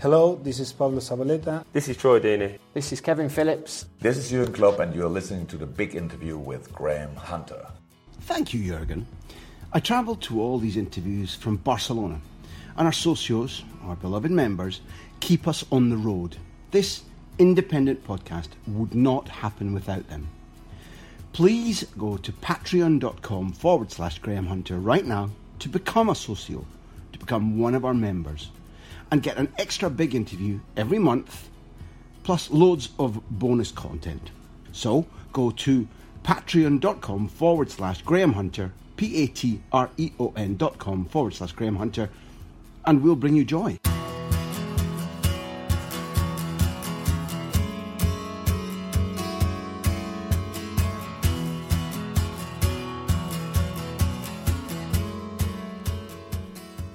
Hello, this is Pablo Zabaleta. This is Troy Deeney. This is Kevin Phillips. This is Jurgen Klopp, and you're listening to the big interview with Graham Hunter. Thank you, Jurgen. I travelled to all these interviews from Barcelona, and our socios, our beloved members, keep us on the road. This independent podcast would not happen without them. Please go to patreon.com forward slash Graham Hunter right now to become a socio, to become one of our members, and get an extra big interview every month, plus loads of bonus content. So go to patreon.com forward slash Graham Hunter, P A T R E O N dot com forward slash Graham Hunter, and we'll bring you joy.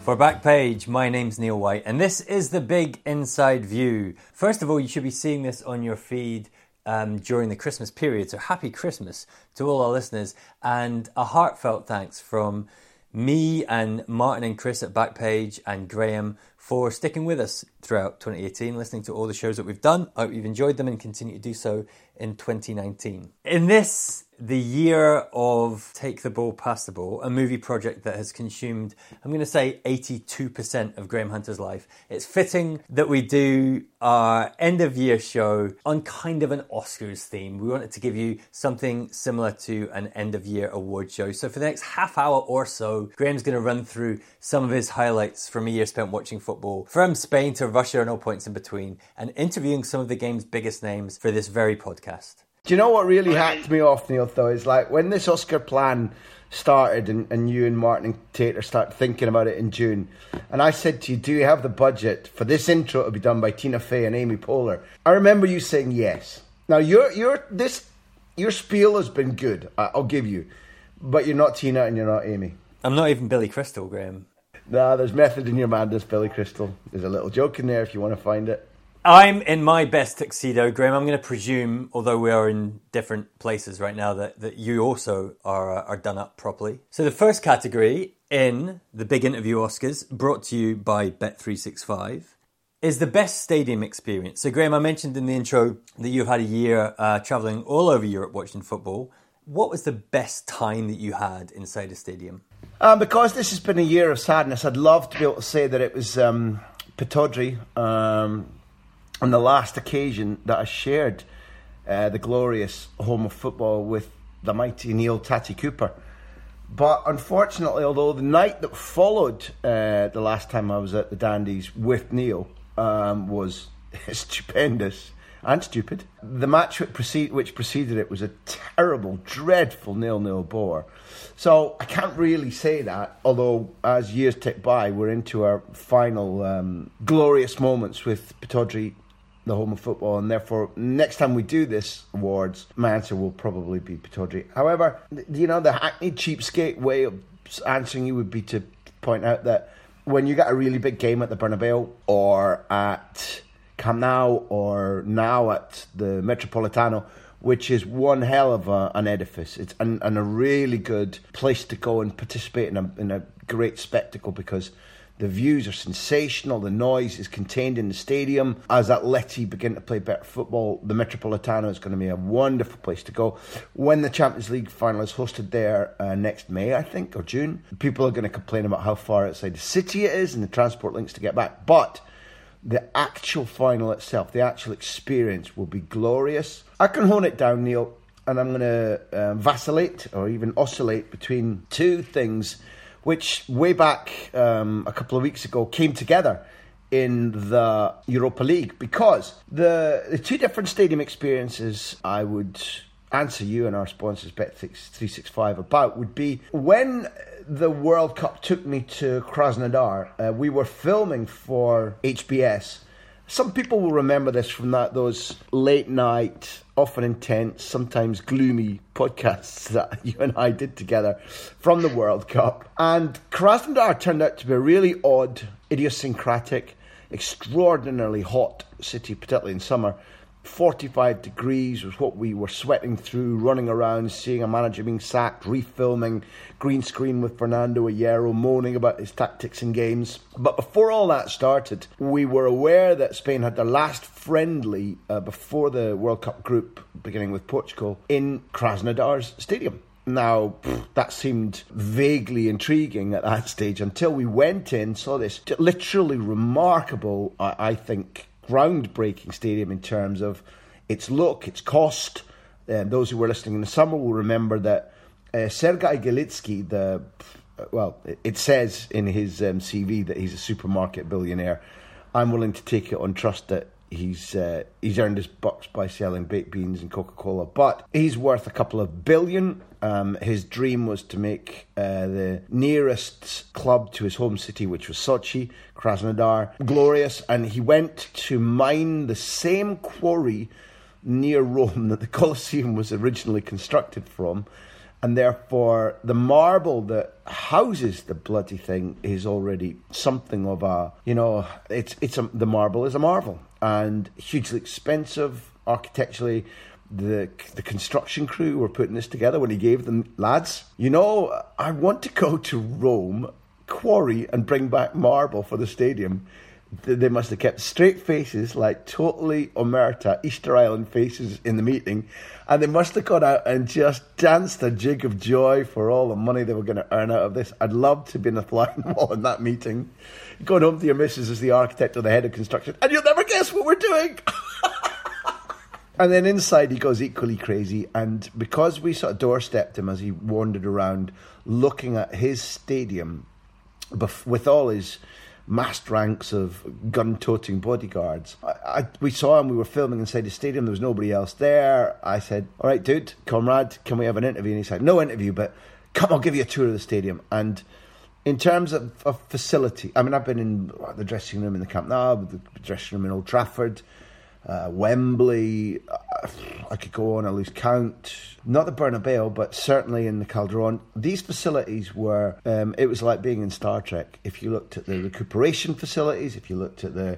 For Backpage, my name's Neil White, and this is the big inside view. First of all, you should be seeing this on your feed um, during the Christmas period, so happy Christmas to all our listeners, and a heartfelt thanks from me and Martin and Chris at Backpage and Graham for sticking with us throughout 2018, listening to all the shows that we've done. I hope you've enjoyed them and continue to do so in 2019. In this, the year of Take the Ball, Pass the Ball, a movie project that has consumed, I'm going to say 82% of Graham Hunter's life, it's fitting that we do our end of year show on kind of an Oscars theme. We wanted to give you something similar to an end of year award show. So for the next half hour or so, Graham's going to run through some of his highlights from a year spent watching football, from Spain to Russia and all points in between, and interviewing some of the game's biggest names for this very podcast. Do you know what really hacked me off, Neil, though, is like when this Oscar plan started and, and you and Martin and Tater started thinking about it in June, and I said to you, Do you have the budget for this intro to be done by Tina Fey and Amy Poehler? I remember you saying yes. Now your your this your spiel has been good, I- I'll give you. But you're not Tina and you're not Amy. I'm not even Billy Crystal, Graham. Nah, there's method in your madness, Billy Crystal. There's a little joke in there if you want to find it. I'm in my best tuxedo, Graham. I'm going to presume, although we are in different places right now, that, that you also are uh, are done up properly. So the first category in the big interview Oscars, brought to you by Bet365, is the best stadium experience. So Graham, I mentioned in the intro that you've had a year uh, traveling all over Europe watching football. What was the best time that you had inside a stadium? Um, because this has been a year of sadness, I'd love to be able to say that it was um, um, on the last occasion that I shared uh, the glorious home of football with the mighty Neil Tatty Cooper. But unfortunately, although the night that followed uh, the last time I was at the Dandies with Neil um, was stupendous and stupid, the match which, precede, which preceded it was a terrible, dreadful nil-nil bore. So I can't really say that, although as years tick by, we're into our final um, glorious moments with Pittodrie, the home of football, and therefore next time we do this awards, my answer will probably be Pittodrie. However, you know, the hackneyed cheapskate way of answering you would be to point out that when you get a really big game at the Bernabeu or at Camp Nou or now at the Metropolitano, which is one hell of a, an edifice. It's and, and a really good place to go and participate in a, in a great spectacle because The views are sensational. The noise is contained in the stadium. As Atleti begin to play better football, the Metropolitano is going to be a wonderful place to go. When the Champions League final is hosted there uh, next May, I think, or June, people are going to complain about how far outside the city it is and the transport links to get back. But the actual final itself, the actual experience will be glorious. I can hone it down, Neil, and I'm going to uh, vacillate or even oscillate between two things which way back um, a couple of weeks ago came together in the Europa League because the, the two different stadium experiences I would answer you and our sponsors Bet365 about would be when the World Cup took me to Krasnodar, uh, we were filming for HBS. Some people will remember this from that those late night, often intense, sometimes gloomy podcasts that you and I did together from the World Cup. And Krasnodar turned out to be a really odd, idiosyncratic, extraordinarily hot city, particularly in summer. 45 degrees was what we were sweating through, running around, seeing a manager being sacked, refilming, green screen with Fernando Hierro, moaning about his tactics and games. But before all that started, we were aware that Spain had their last friendly uh, before the World Cup group, beginning with Portugal, in Krasnodar's stadium. Now, that seemed vaguely intriguing at that stage until we went in, saw this literally remarkable, I, I think, groundbreaking stadium in terms of its look, its cost. Um, those who were listening in the summer will remember that uh, Sergei Galitsky, the well, it says in his um, CV that he's a supermarket billionaire. I'm willing to take it on trust that he's uh, he's earned his bucks by selling baked beans and Coca Cola, but he's worth a couple of billion. Um, his dream was to make uh, the nearest club to his home city, which was Sochi, Krasnodar, glorious, and he went to mine the same quarry near Rome that the Colosseum was originally constructed from. And therefore, the marble that houses the bloody thing is already something of a, you know, it's it's a, the marble is a marvel and hugely expensive architecturally. The the construction crew were putting this together when he gave them lads. You know, I want to go to Rome, quarry, and bring back marble for the stadium. They must have kept straight faces, like totally omerta, Easter Island faces in the meeting, and they must have gone out and just danced a jig of joy for all the money they were going to earn out of this. I'd love to be in the flying wall in that meeting going home to your missus as the architect or the head of construction, and you'll never guess what we're doing. and then inside, he goes equally crazy. And because we sort of doorstepped him as he wandered around looking at his stadium with all his massed ranks of gun toting bodyguards. I, I, we saw him, we were filming inside the stadium, there was nobody else there. I said, All right, dude, comrade, can we have an interview? And he said, No interview, but come, I'll give you a tour of the stadium. And in terms of, of, facility, I mean, I've been in the dressing room in the Camp Nou, the dressing room in Old Trafford, uh, Wembley. Uh, I could go on, I lose count. Not the Bernabeu, but certainly in the Calderon. These facilities were, um, it was like being in Star Trek. If you looked at the recuperation facilities, if you looked at the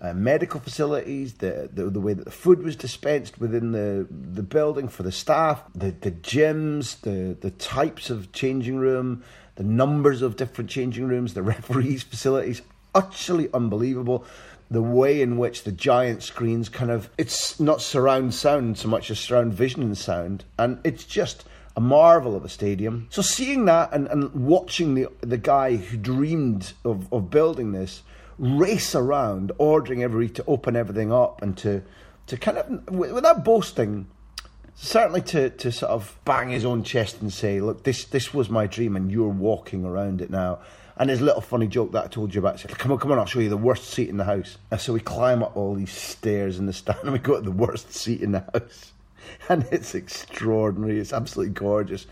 uh, medical facilities, the, the, the way that the food was dispensed within the the building for the staff, the the gyms, the the types of changing room, the numbers of different changing rooms, the referees' facilities, utterly unbelievable. The way in which the giant screens kind of, it's not surround sound so much as surround vision and sound. And it's just a marvel of a stadium. So seeing that and, and watching the, the guy who dreamed of, of building this race around, ordering every to open everything up and to, to kind of, without boasting, certainly to, to sort of bang his own chest and say, look, this, this was my dream and you're walking around it now. And his little funny joke that I told you about said, come on, come on, I'll show you the worst seat in the house. And so we climb up all these stairs in the stand and we go to the worst seat in the house. And it's extraordinary. It's absolutely gorgeous.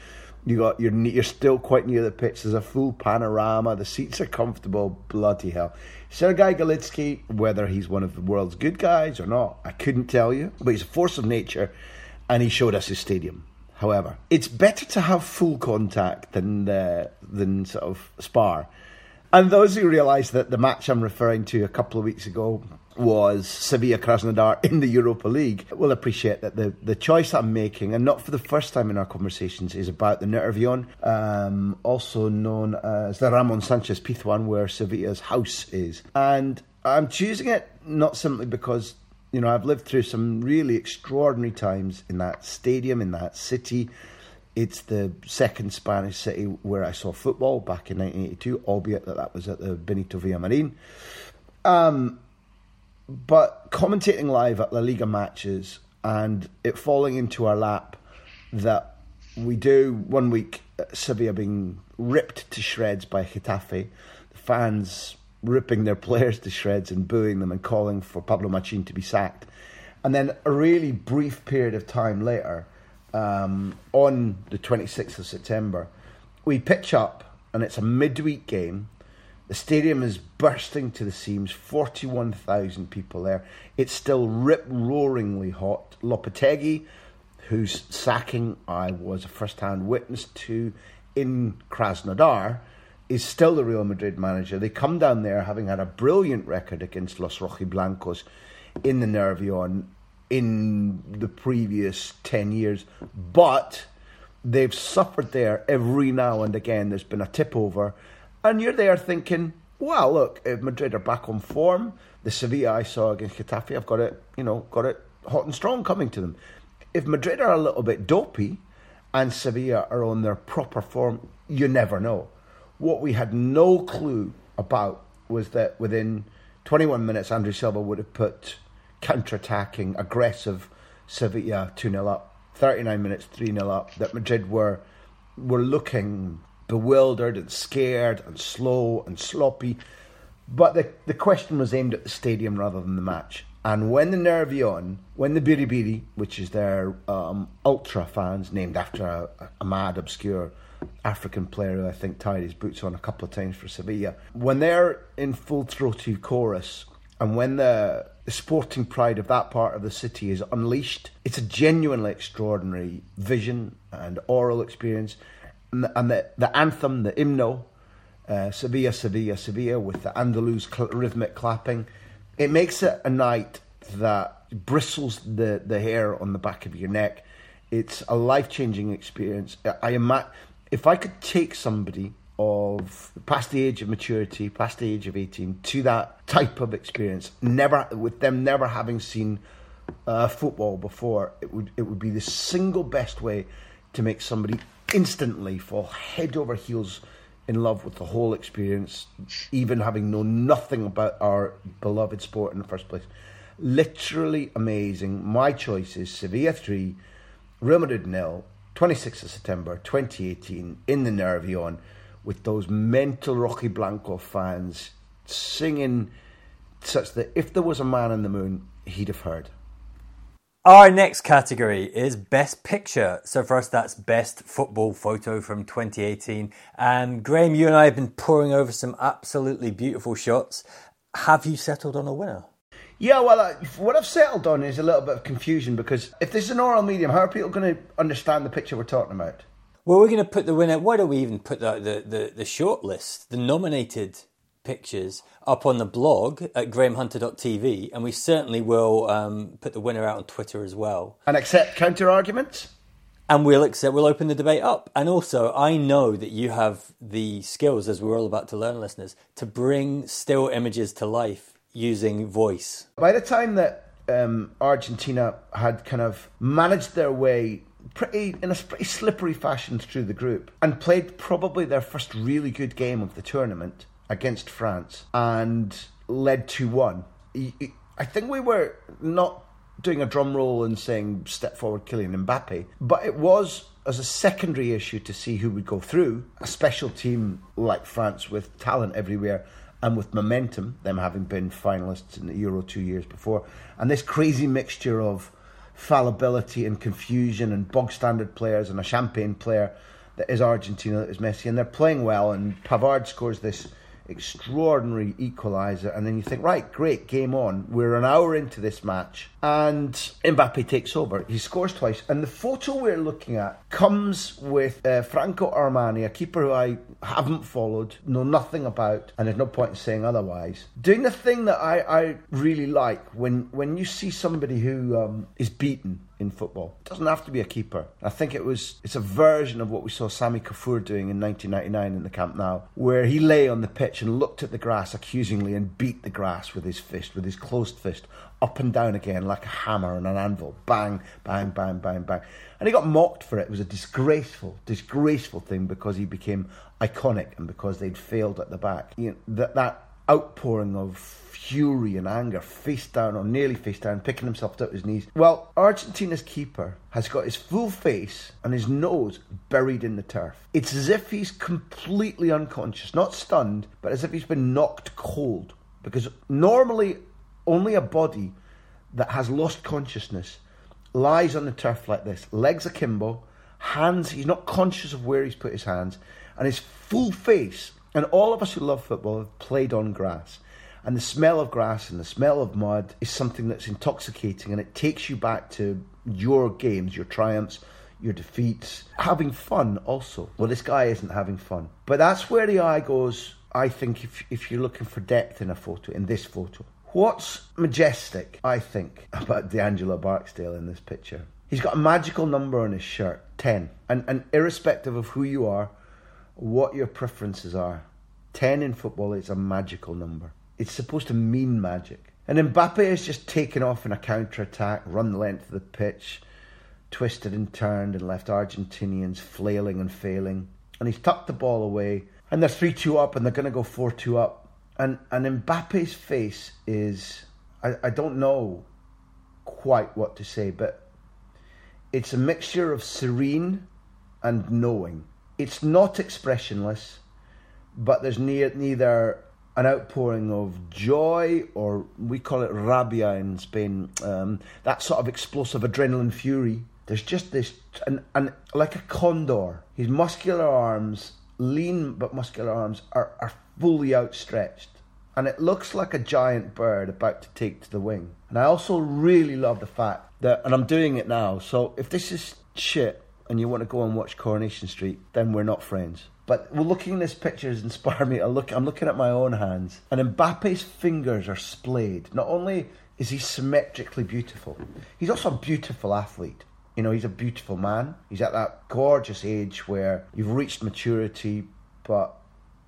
You got you're you're still quite near the pitch. There's a full panorama. The seats are comfortable. Bloody hell. Sergei Galitsky, whether he's one of the world's good guys or not, I couldn't tell you. But he's a force of nature and he showed us his stadium. However, it's better to have full contact than uh, than sort of spar. And those who realise that the match I'm referring to a couple of weeks ago, was Sevilla Krasnodar in the Europa League will appreciate that the, the choice I'm making, and not for the first time in our conversations, is about the Nervion, um, also known as the Ramon Sanchez Pizjuan, where Sevilla's house is. And I'm choosing it not simply because you know I've lived through some really extraordinary times in that stadium, in that city. It's the second Spanish city where I saw football back in 1982, albeit that that was at the Benito Villamarin. Um, but commentating live at La Liga matches and it falling into our lap that we do one week Sevilla being ripped to shreds by Getafe, the fans ripping their players to shreds and booing them and calling for Pablo Machin to be sacked. And then a really brief period of time later, um, on the 26th of September, we pitch up and it's a midweek game the stadium is bursting to the seams, 41,000 people there. It's still rip roaringly hot. Lopetegui, whose sacking I was a first hand witness to in Krasnodar, is still the Real Madrid manager. They come down there having had a brilliant record against Los Rojiblancos in the Nervion in the previous 10 years, but they've suffered there every now and again. There's been a tip over and you're there thinking, well, look, if Madrid are back on form, the Sevilla I saw against Getafe, I've got it, you know, got it hot and strong coming to them. If Madrid are a little bit dopey and Sevilla are on their proper form, you never know. What we had no clue about was that within 21 minutes, Andre Silva would have put counter-attacking, aggressive Sevilla 2 0 up. 39 minutes, 3 0 up. That Madrid were were looking bewildered and scared and slow and sloppy. But the, the question was aimed at the stadium rather than the match. And when the Nervion, when the Biribiri, which is their um, ultra fans, named after a, a, mad, obscure African player who I think tied his boots on a couple of times for Sevilla, when they're in full throaty chorus and when the, sporting pride of that part of the city is unleashed, it's a genuinely extraordinary vision and oral experience and the, and the, the anthem, the hymno, uh, Sevilla, Sevilla, Sevilla, with the Andalus cl- rhythmic clapping, it makes it a night that bristles the, the hair on the back of your neck. It's a life changing experience. I ima- if I could take somebody of past the age of maturity, past the age of 18, to that type of experience, never with them never having seen uh, football before, it would it would be the single best way to make somebody instantly fall head over heels in love with the whole experience, even having known nothing about our beloved sport in the first place. Literally amazing. My choice is Sevilla 3, Real Madrid nil, 26th of September 2018 in the Nervion with those mental Rojiblanco fans singing such that if there was a man in the moon, he'd have heard. Our next category is Best Picture. So, first, that's Best Football Photo from 2018. And Graham, you and I have been poring over some absolutely beautiful shots. Have you settled on a winner? Yeah, well, what I've settled on is a little bit of confusion because if this is an oral medium, how are people going to understand the picture we're talking about? Well, we're going to put the winner. Why don't we even put the, the, the, the short list, the nominated pictures up on the blog at grahamhunter.tv, and we certainly will um, put the winner out on Twitter as well. And accept counter arguments? And we'll accept, we'll open the debate up. And also, I know that you have the skills, as we're all about to learn, listeners, to bring still images to life using voice. By the time that um, Argentina had kind of managed their way pretty in a pretty slippery fashion through the group and played probably their first really good game of the tournament against France and led 2 1. I think we were not doing a drum roll and saying step forward Kylian Mbappe, but it was as a secondary issue to see who would go through. A special team like France with talent everywhere and with momentum, them having been finalists in the Euro two years before, and this crazy mixture of fallibility and confusion and bog standard players and a champagne player that is Argentina, that is Messi, and they're playing well. And Pavard scores this extraordinary equaliser, and then you think, right, great, game on. We're an hour into this match, and Mbappe takes over. He scores twice, and the photo we're looking at comes with uh, Franco Armani, a keeper who I haven't followed, know nothing about, and there's no point in saying otherwise. Doing the thing that I, I really like when when you see somebody who um, is beaten in football. It doesn't have to be a keeper. I think it was it's a version of what we saw Sammy Kuffour doing in 1999 in the Camp Nou, where he lay on the pitch and looked at the grass accusingly and beat the grass with his fist, with his closed fist, up and down again like a hammer on an anvil. Bang, bang, bang, bang, bang. And he got mocked for it. It was a disgraceful, disgraceful thing because he became iconic and because they'd failed at the back. You know, that that outpouring of fury and anger, face down or nearly face down, picking himself up his knees. Well, Argentina's keeper has got his full face and his nose buried in the turf. It's as if he's completely unconscious, not stunned, but as if he's been knocked cold. Because normally, only a body that has lost consciousness lies on the turf like this, legs akimbo, hands, he's not conscious of where he's put his hands, and his full face. And all of us who love football have played on grass. And the smell of grass and the smell of mud is something that's intoxicating and it takes you back to your games, your triumphs, your defeats, having fun also. Well, this guy isn't having fun. But that's where the eye goes, I think, if, if you're looking for depth in a photo, in this photo. What's majestic, I think, about D'Angelo Barksdale in this picture? He's got a magical number on his shirt, 10. And, and irrespective of who you are, what your preferences are, 10 in football is a magical number. It's supposed to mean magic. And Mbappe has just taken off in a counter attack, run the length of the pitch, twisted and turned, and left Argentinians flailing and failing. And he's tucked the ball away, and they're 3 2 up, and they're going to go 4 2 up. And, and Mbappe's face is, I, I don't know quite what to say, but it's a mixture of serene and knowing. It's not expressionless, but there's ne- neither an outpouring of joy, or we call it rabia in Spain, um, that sort of explosive adrenaline fury. There's just this, and, and like a condor, his muscular arms, lean but muscular arms, are, are fully outstretched. And it looks like a giant bird about to take to the wing. And I also really love the fact that, and I'm doing it now, so if this is shit and you want to go and watch Coronation Street, then we're not friends. But well, looking at this picture has inspired me to look. I'm looking at my own hands, and Mbappe's fingers are splayed. Not only is he symmetrically beautiful, he's also a beautiful athlete. You know, he's a beautiful man. He's at that gorgeous age where you've reached maturity, but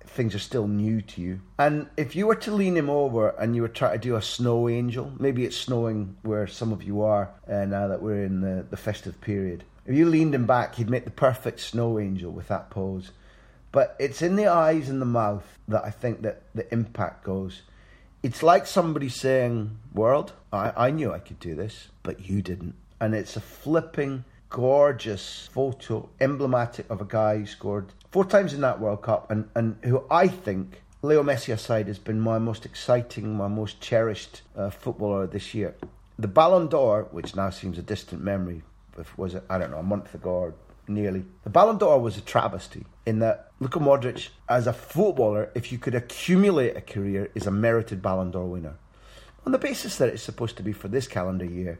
things are still new to you. And if you were to lean him over and you were trying to do a snow angel, maybe it's snowing where some of you are uh, now that we're in the, the festive period. If you leaned him back, he'd make the perfect snow angel with that pose. But it's in the eyes and the mouth that I think that the impact goes. It's like somebody saying, World, I, I knew I could do this, but you didn't. And it's a flipping, gorgeous photo, emblematic of a guy who scored four times in that World Cup and, and who I think, Leo Messi aside, has been my most exciting, my most cherished uh, footballer this year. The Ballon d'Or, which now seems a distant memory, was it, I don't know, a month ago or nearly. The Ballon d'Or was a travesty in that Luka Modric, as a footballer, if you could accumulate a career, is a merited Ballon d'Or winner. On the basis that it's supposed to be for this calendar year,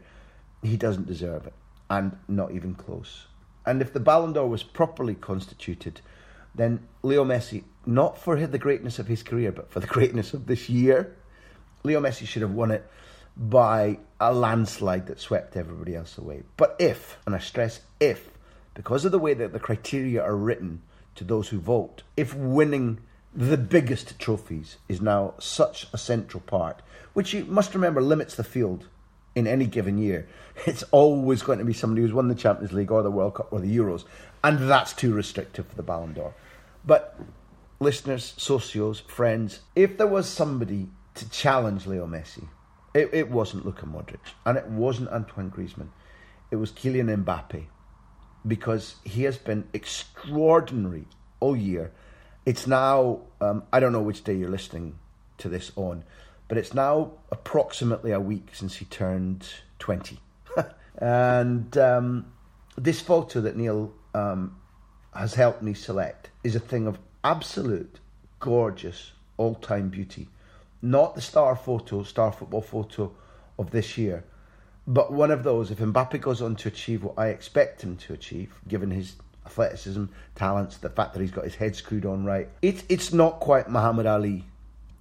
he doesn't deserve it, and not even close. And if the Ballon d'Or was properly constituted, then Leo Messi, not for the greatness of his career, but for the greatness of this year, Leo Messi should have won it by a landslide that swept everybody else away. But if, and I stress if, because of the way that the criteria are written to those who vote, if winning the biggest trophies is now such a central part, which you must remember limits the field in any given year, it's always going to be somebody who's won the Champions League or the World Cup or the Euros, and that's too restrictive for the Ballon d'Or. But listeners, socios, friends, if there was somebody to challenge Leo Messi, it, it wasn't Luka Modric and it wasn't Antoine Griezmann, it was Kylian Mbappe because he has been extraordinary all year. It's now, um, I don't know which day you're listening to this on, but it's now approximately a week since he turned 20. and um, this photo that Neil um, has helped me select is a thing of absolute gorgeous all time beauty. Not the star photo, star football photo of this year, But one of those, if Mbappe goes on to achieve what I expect him to achieve, given his athleticism, talents, the fact that he's got his head screwed on right, it, it's not quite Muhammad Ali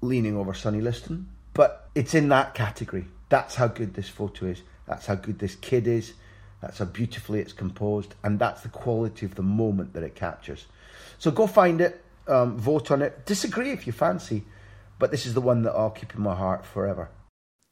leaning over Sonny Liston, but it's in that category. That's how good this photo is. That's how good this kid is. That's how beautifully it's composed, and that's the quality of the moment that it captures. So go find it, um, vote on it. Disagree if you fancy, but this is the one that I'll keep in my heart forever.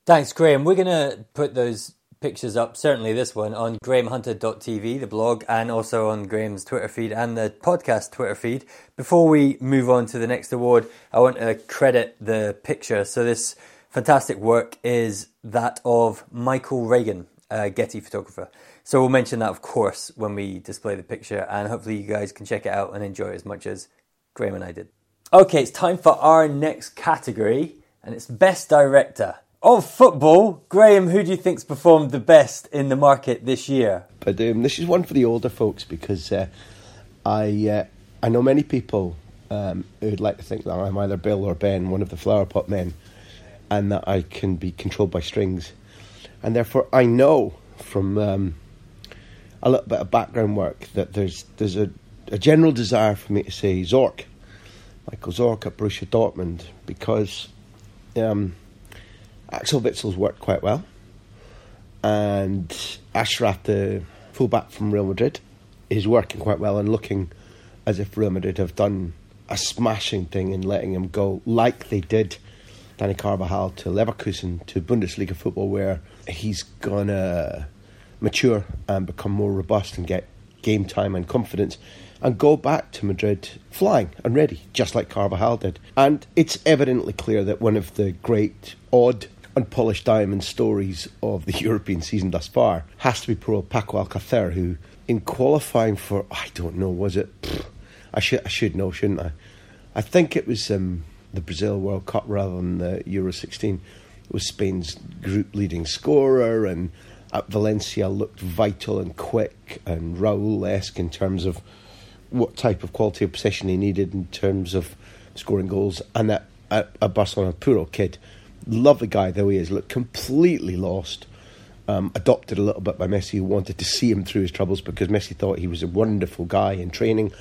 Thanks, Graham. We're going to put those pictures up, certainly this one, on grahamhunter.tv, the blog, and also on Graham's Twitter feed and the podcast Twitter feed. Before we move on to the next award, I want to credit the picture. So, this fantastic work is that of Michael Regan, a Getty photographer. So, we'll mention that, of course, when we display the picture, and hopefully, you guys can check it out and enjoy it as much as Graham and I did. Okay, it's time for our next category, and it's Best Director. Of football, Graham, who do you think's performed the best in the market this year? But um, this is one for the older folks because uh, I uh, I know many people um, who'd like to think that I'm either Bill or Ben, one of the flower pot men, and that I can be controlled by strings, and therefore I know from um, a little bit of background work that there's there's a, a general desire for me to say Zorc, Michael Zorc at Borussia Dortmund, because. Um, Axel Witsel's worked quite well, and Achraf, the fullback from Real Madrid, is working quite well and looking as if Real Madrid have done a smashing thing in letting him go, like they did Dani Carvajal to Leverkusen to Bundesliga football, where he's gonna mature and become more robust and get game time and confidence and go back to Madrid flying and ready, just like Carvajal did. And it's evidently clear that one of the great odd unpolished diamond stories of the European season thus far has to be poor Paco Alcacer, who in qualifying for I don't know was it I should I should know shouldn't I? I think it was um, the Brazil World Cup rather than the Euro 16. It was Spain's group leading scorer and at Valencia looked vital and quick and Raul-esque in terms of what type of quality of possession he needed in terms of scoring goals and that at, at Barcelona Puro kid Love the guy though he is, looked completely lost. Um, adopted a little bit by Messi, who wanted to see him through his troubles because Messi thought he was a wonderful guy in training,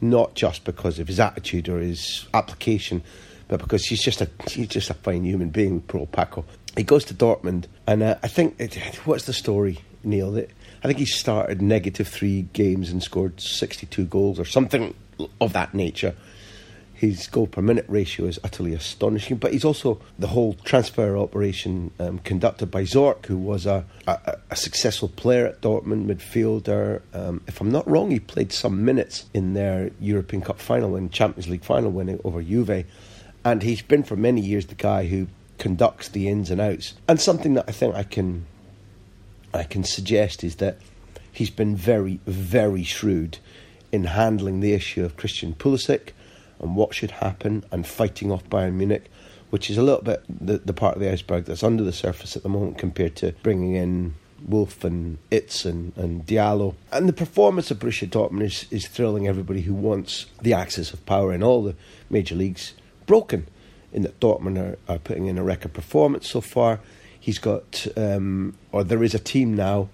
not just because of his attitude or his application, but because he's just a he's just a fine human being. Poor Paco. He goes to Dortmund, and uh, I think it, what's the story, Neil? That I think he started negative three games and scored sixty-two goals or something of that nature. His goal per minute ratio is utterly astonishing, but he's also the whole transfer operation um, conducted by Zorc, who was a, a, a, successful player at Dortmund, midfielder. Um, if I'm not wrong, he played some minutes in their European Cup final and Champions League final winning over Juve. And he's been for many years the guy who conducts the ins and outs. And something that I think I can I can suggest is that he's been very, very shrewd in handling the issue of Christian Pulisic and what should happen and fighting off Bayern Munich, which is a little bit the, the part of the iceberg that's under the surface at the moment compared to bringing in Wolf and Itz and, and Diallo. And the performance of Borussia Dortmund is, is thrilling everybody who wants the axis of power in all the major leagues broken. In that Dortmund are, are putting in a record performance so far. He's got, um, or there is a team now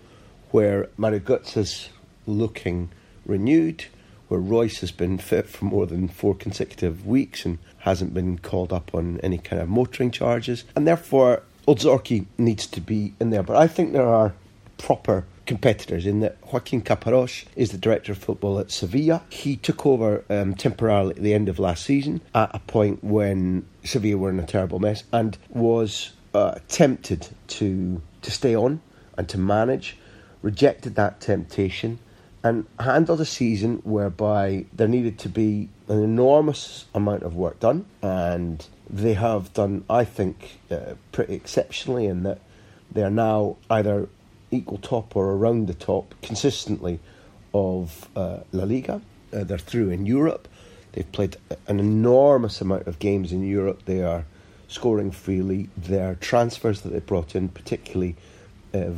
where Mario is looking renewed where Reus has been fit for more than four consecutive weeks and hasn't been called up on any kind of motoring charges. And therefore, Old needs to be in there. But I think there are proper competitors in that Joaquin Caparrós is the director of football at Sevilla. He took over um, temporarily at the end of last season at a point when Sevilla were in a terrible mess and was uh, tempted to to stay on and to manage. Rejected that temptation and handled a season whereby there needed to be an enormous amount of work done, and they have done, I think, uh, pretty exceptionally in that they are now either equal top or around the top consistently of uh, La Liga. Uh, they're through in Europe. They've played an enormous amount of games in Europe. They are scoring freely. Their transfers that they brought in, particularly uh,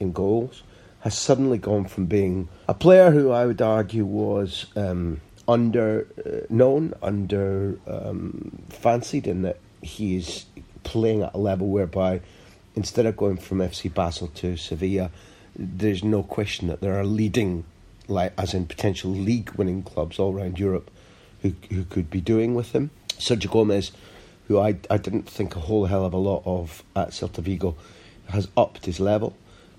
in goals, has suddenly gone from being a player who I would argue was um, under uh, known, under um, fancied, in that he is playing at a level whereby instead of going from FC Basel to Sevilla, there's no question that there are leading, like as in potential league-winning clubs all around Europe, who who could be doing with him. Sergio Gomez, who I I didn't think a whole hell of a lot of at Celta Vigo, has upped his level.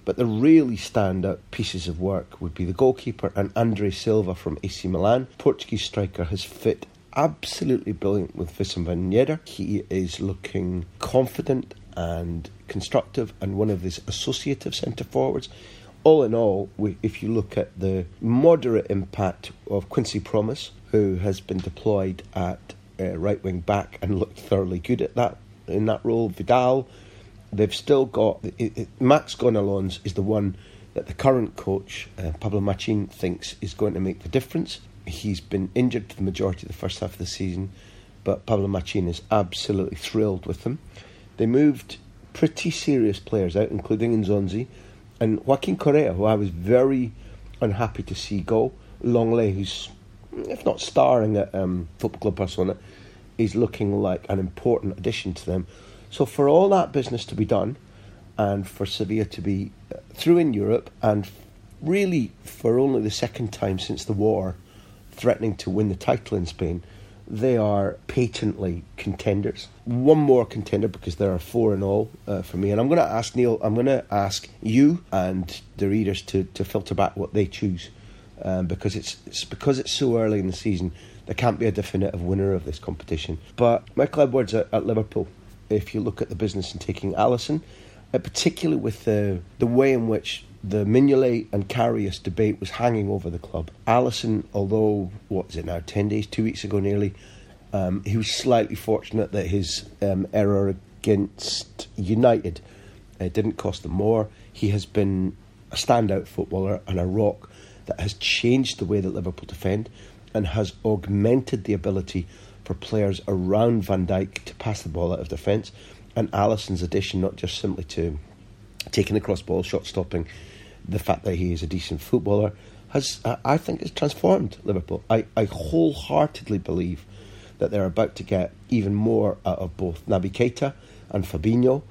But the really standout pieces of work would be the goalkeeper and Andre Silva from AC Milan. Portuguese striker has fit absolutely brilliant with Wissam Ben Yedder. He is looking confident and constructive and one of these associative centre forwards. All in all, we, if you look at the moderate impact of Quincy Promes, who has been deployed at uh, right wing back and looked thoroughly good at that in that role, Vidal, they've still got it, it, Max Gonalons is the one that the current coach uh, Pablo Machin thinks is going to make the difference. He's been injured for the majority of the first half of the season, but Pablo Machin is absolutely thrilled with him. They moved pretty serious players out, including Nzonzi and Joaquin Correa, who I was very unhappy to see go. Lenglet, who's if not starring at um, Football Club Barcelona, is looking like an important addition to them. So for all that business to be done, and for Sevilla to be uh, through in Europe, and really for only the second time since the war, threatening to win the title in Spain, they are patently contenders. One more contender because there are four in all uh, for me. And I'm going to ask Neil, I'm going to ask you and the readers to, to filter back what they choose um, because it's, it's because it's so early in the season. There can't be a definitive winner of this competition. But Michael Edwards at, at Liverpool if you look at the business in taking Alisson, uh, particularly with the the way in which the Mignolet and Karius debate was hanging over the club. Alisson, although what is it now, ten days, two weeks ago nearly, um, he was slightly fortunate that his um, error against United uh, didn't cost them more. He has been a standout footballer and a rock that has changed the way that Liverpool defend and has augmented the ability for players around Van Dijk to pass the ball out of defence. And Alisson's addition, not just simply to taking the cross ball, shot stopping, the fact that he is a decent footballer, has, I think, has transformed Liverpool. I, I wholeheartedly believe that they're about to get even more out of both Naby Keita and Fabinho.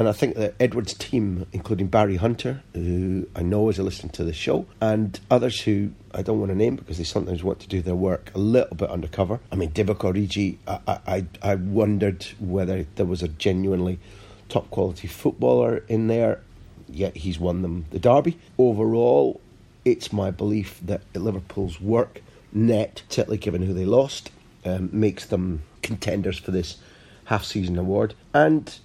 And I think that Edwards' team, including Barry Hunter, who I know is a listener to the show, and others who I don't want to name because they sometimes want to do their work a little bit undercover. I mean, Divock Origi, I, I, I wondered whether there was a genuinely top quality footballer in there, yet he's won them the derby. Overall, it's my belief that Liverpool's work net, particularly given who they lost, um, makes them contenders for this half season award. And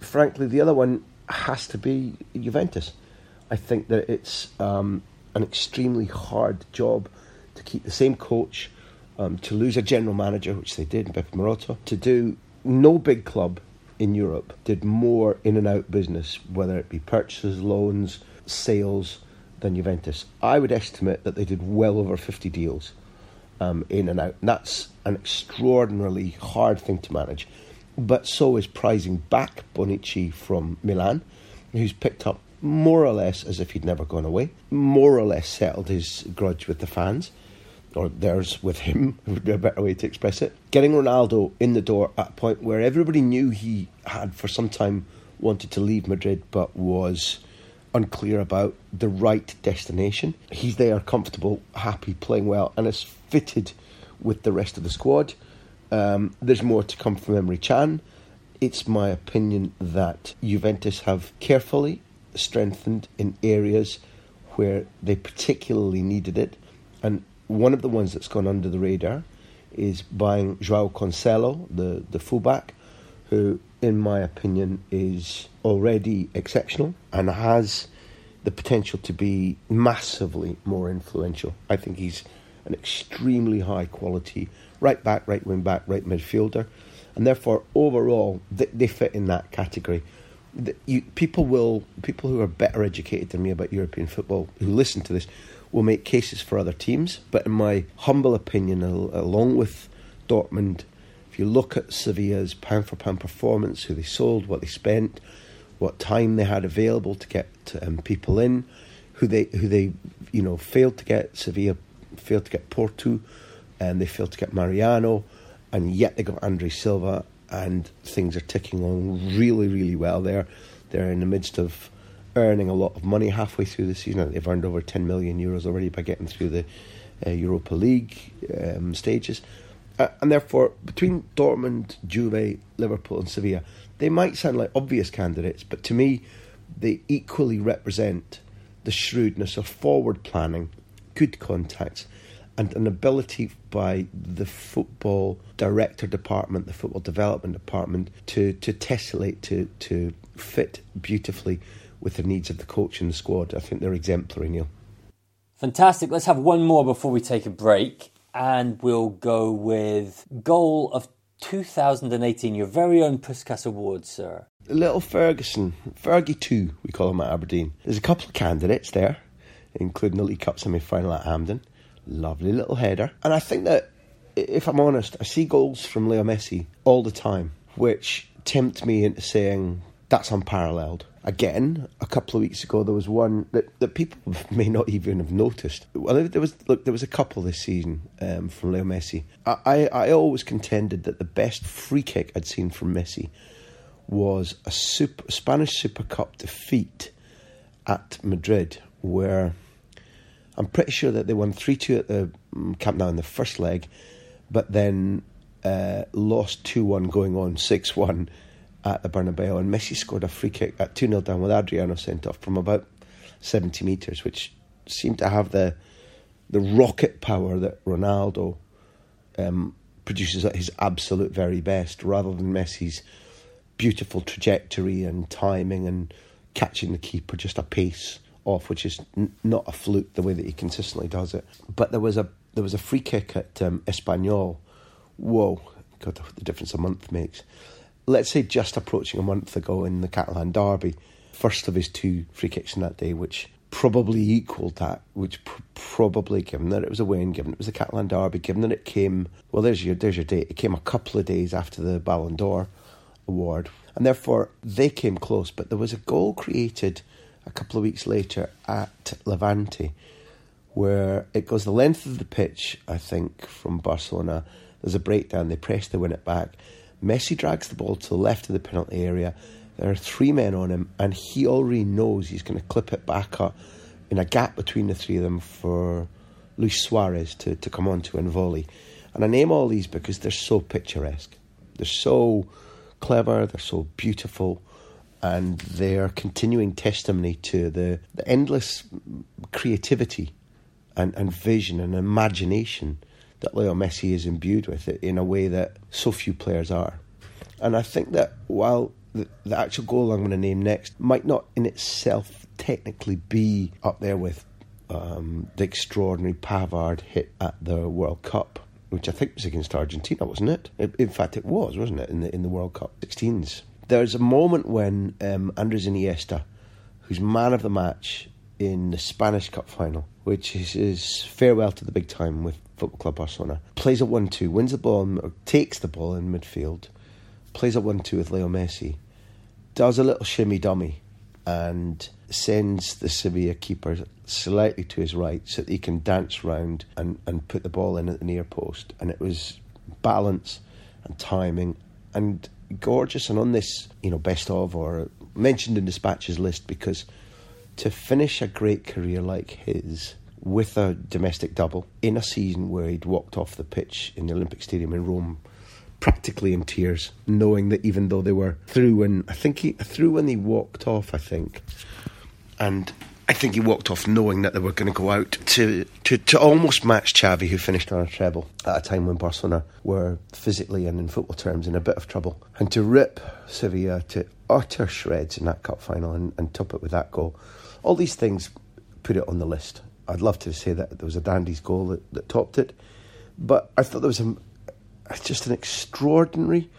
frankly, the other one has to be Juventus. I think that it's um, an extremely hard job to keep the same coach, um, to lose a general manager, which they did, Beppe Marotta, to do no big club in Europe did more in and out business, whether it be purchases, loans, sales, than Juventus. I would estimate that they did well over 50 deals um, in and out. And that's an extraordinarily hard thing to manage but so is prizing back Bonucci from Milan, who's picked up more or less as if he'd never gone away, more or less settled his grudge with the fans, or theirs with him, would be a better way to express it. Getting Ronaldo in the door at a point where everybody knew he had for some time wanted to leave Madrid but was unclear about the right destination. He's there, comfortable, happy, playing well, and is fitted with the rest of the squad. Um, there's more to come from Emre Can. It's my opinion that Juventus have carefully strengthened in areas where they particularly needed it. And one of the ones that's gone under the radar is buying Joao Cancelo, the, the fullback, who, in my opinion, is already exceptional and has the potential to be massively more influential. I think he's an extremely high quality right back, right wing back, right midfielder, and therefore overall they, they fit in that category. The, you, people will people who are better educated than me about European football who listen to this will make cases for other teams, but in my humble opinion, along with Dortmund, if you look at Sevilla's pound for pound performance, who they sold, what they spent, what time they had available to get um, people in, who they who they you know failed to get Sevilla failed to get Porto, and they failed to get Mariano, and yet they got Andre Silva, and things are ticking on really, really well there. They're in the midst of earning a lot of money halfway through the season. They've earned over 10 million euros already by getting through the uh, Europa League um, stages. Uh, and therefore, between Dortmund, Juve, Liverpool, and Sevilla, they might sound like obvious candidates, but to me, they equally represent the shrewdness of forward planning, good contacts, and an ability by the football director department, the football development department, to, to tessellate, to, to fit beautifully with the needs of the coach and the squad. I think they're exemplary, Neil. Fantastic. Let's have one more before we take a break, and we'll go with goal of 2018, your very own Puskas Award, sir. Little Ferguson, Fergie 2, we call him at Aberdeen. There's a couple of candidates there, including the League Cup semi final at Hampden. Lovely little header. And I think that, if I'm honest, I see goals from Leo Messi all the time, which tempt me into saying that's unparalleled. Again, a couple of weeks ago, there was one that, that people may not even have noticed. Well, there was look, there was a couple this season um, from Leo Messi. I, I, I always contended that the best free kick I'd seen from Messi was a super, Spanish Super Cup defeat at Madrid, where I'm pretty sure that they won 3 2 at the mm, Camp Nou in the first leg, but then uh, lost 2 1 going on 6 1 at the Bernabeu, and Messi scored a free kick at 2 0 down with Adriano sent off from about 70 metres, which seemed to have the the rocket power that Ronaldo um, produces at his absolute very best, rather than Messi's beautiful trajectory and timing and catching the keeper just a pace off, which is n- not a fluke the way that he consistently does it. But there was a there was a free kick at um. Whoa, God, the difference a month makes let's say just approaching a month ago in the Catalan derby, first of his two free kicks in that day, which probably equalled that, which pr- probably, given that it was a win, given it was the Catalan derby, given that it came, well, there's your there's your date. It came a couple of days after the Ballon d'Or award, and therefore they came close. But there was a goal created a couple of weeks later at Levante, where it goes the length of the pitch, I think, from Barcelona. There's a breakdown. They press to win it back. Messi drags the ball to the left of the penalty area. There are three men on him, and he already knows he's going to clip it back up in a gap between the three of them for Luis Suarez to, to come onto and volley. And I name all these because they're so picturesque. They're so clever, they're so beautiful, and they're continuing testimony to the, the endless creativity and, and vision and imagination that Leo Messi is imbued with it in a way that so few players are. And I think that while the, the actual goal I'm going to name next might not in itself technically be up there with um, the extraordinary Pavard hit at the World Cup, which I think was against Argentina, wasn't it? In fact, it was, wasn't it, in the in the World Cup 16s. There's a moment when um, Andres Iniesta, who's man of the match in the Spanish Cup final, which is his farewell to the big time with Football Club Barcelona. Plays a 1 2, wins the ball, or takes the ball in midfield, plays a 1 2 with Leo Messi, does a little shimmy dummy, and sends the Sevilla keeper slightly to his right so that he can dance round and, and put the ball in at the near post. And it was balance and timing and gorgeous. And on this, you know, best of or mentioned in Dispatch's list because to finish a great career like his with a domestic double in a season where he'd walked off the pitch in the Olympic Stadium in Rome practically in tears, knowing that even though they were through when I think he through when he walked off, I think, and I think he walked off knowing that they were going to go out to, to, to almost match Xavi, who finished on a treble at a time when Barcelona were physically and in football terms in a bit of trouble, and to rip Sevilla to utter shreds in that cup final and, and top it with that goal. All these things put it on the list. I'd love to say that there was a Dandy's goal that, that topped it, but I thought there was a, just an extraordinary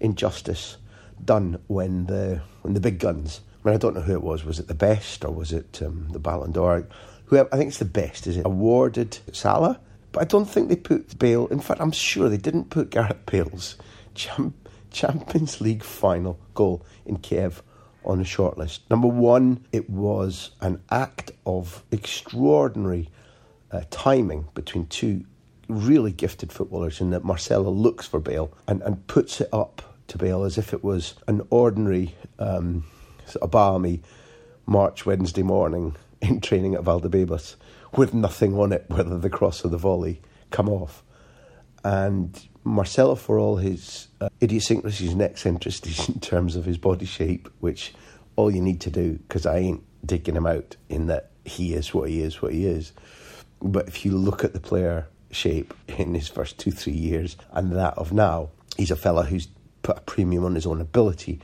injustice done when the when the big guns. I mean, I don't know who it was. Was it the best or was it um, the Ballon d'Or? Whoever, I think it's the best. Is it awarded Salah? But I don't think they put Bale. In fact, I'm sure they didn't put Gareth Bale's Champions League final goal in Kiev on the shortlist. Number one, it was an act of extraordinary uh, timing between two really gifted footballers in that Marcelo looks for Bale and, and puts it up to Bale as if it was an ordinary um, a balmy March Wednesday morning in training at Valdebebas with nothing on it, whether the cross or the volley come off. And Marcelo, for all his uh, idiosyncrasies and eccentricities in terms of his body shape, which all you need to do, because I ain't digging him out in that he is what he is, what he is. But if you look at the player shape in his first two, three years and that of now, he's a fella who's put a premium on his own ability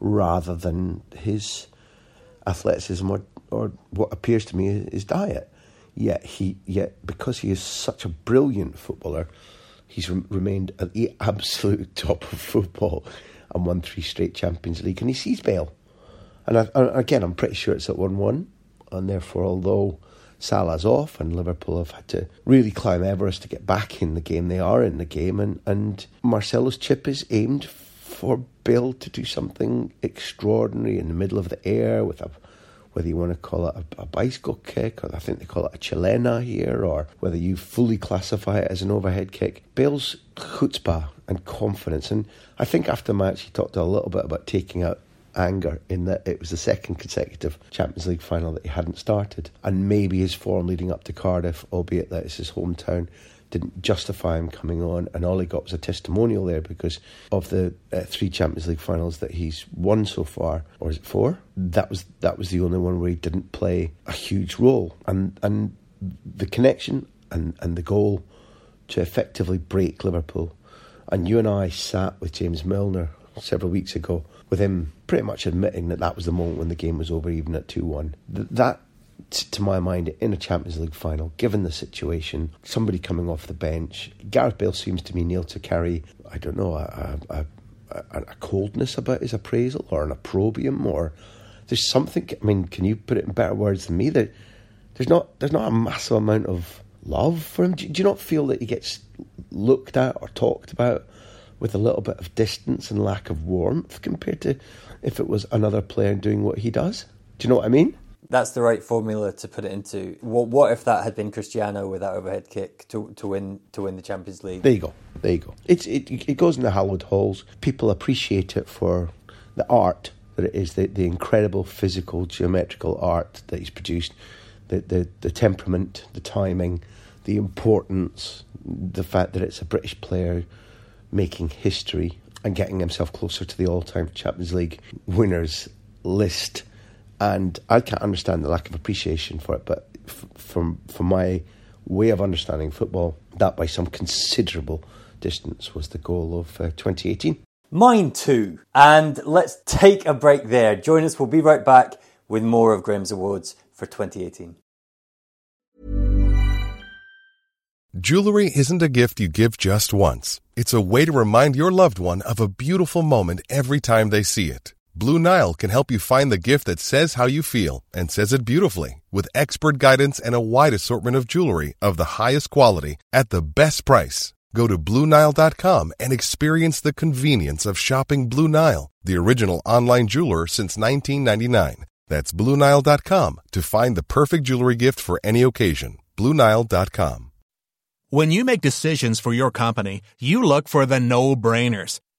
rather than his athleticism or, or what appears to me is diet. Yet he, yet because he is such a brilliant footballer, he's re- remained at the absolute top of football and won three straight Champions League. And he sees Bale, and I, again, I'm pretty sure it's at one-one, and therefore, although Salah's off and Liverpool have had to really climb Everest to get back in the game, they are in the game, and and Marcelo's chip is aimed for Bale to do something extraordinary in the middle of the air with a whether you want to call it a, a, bicycle kick, or I think they call it a chilena here, or whether you fully classify it as an overhead kick. Bale's chutzpah and confidence, and I think after the match he talked a little bit about taking out anger in that it was the second consecutive Champions League final that he hadn't started, and maybe his form leading up to Cardiff, albeit that it's his hometown, didn't justify him coming on, and all he got was a testimonial there because of the uh, three Champions League finals that he's won so far, or is it four? That was that was the only one where he didn't play a huge role, and and the connection and and the goal to effectively break Liverpool. And you and I sat with James Milner several weeks ago, with him pretty much admitting that that was the moment when the game was over, even at two one. That to my mind, in a Champions League final, given the situation, somebody coming off the bench, Gareth Bale seems to me, Neil, to carry, I don't know, a, a, a, a coldness about his appraisal or an opprobrium or there's something, I mean, can you put it in better words than me? That there's not, there's not a massive amount of love for him. Do, do you not feel that he gets looked at or talked about with a little bit of distance and lack of warmth compared to if it was another player doing what he does? Do you know what I mean? That's the right formula to put it into. What, what if that had been Cristiano with that overhead kick to, to win to win the Champions League? There you go. There you go. It's it, it goes in the hallowed halls. People appreciate it for the art that it is, the, the incredible physical geometrical art that he's produced, the, the the temperament, the timing, the importance, the fact that it's a British player making history and getting himself closer to the all-time Champions League winners list and I can't understand the lack of appreciation for it. But f- from from my way of understanding football, that by some considerable distance was the goal of uh, 2018. Mine too. And let's take a break there. Join us. We'll be right back with more of Graham's Awards for 2018. Jewelry isn't a gift you give just once. It's a way to remind your loved one of a beautiful moment every time they see it. Blue Nile can help you find the gift that says how you feel and says it beautifully with expert guidance and a wide assortment of jewelry of the highest quality at the best price. Go to BlueNile.com and experience the convenience of shopping Blue Nile, the original online jeweler since 1999. That's BlueNile.com to find the perfect jewelry gift for any occasion. BlueNile.com. When you make decisions for your company, you look for the no brainers.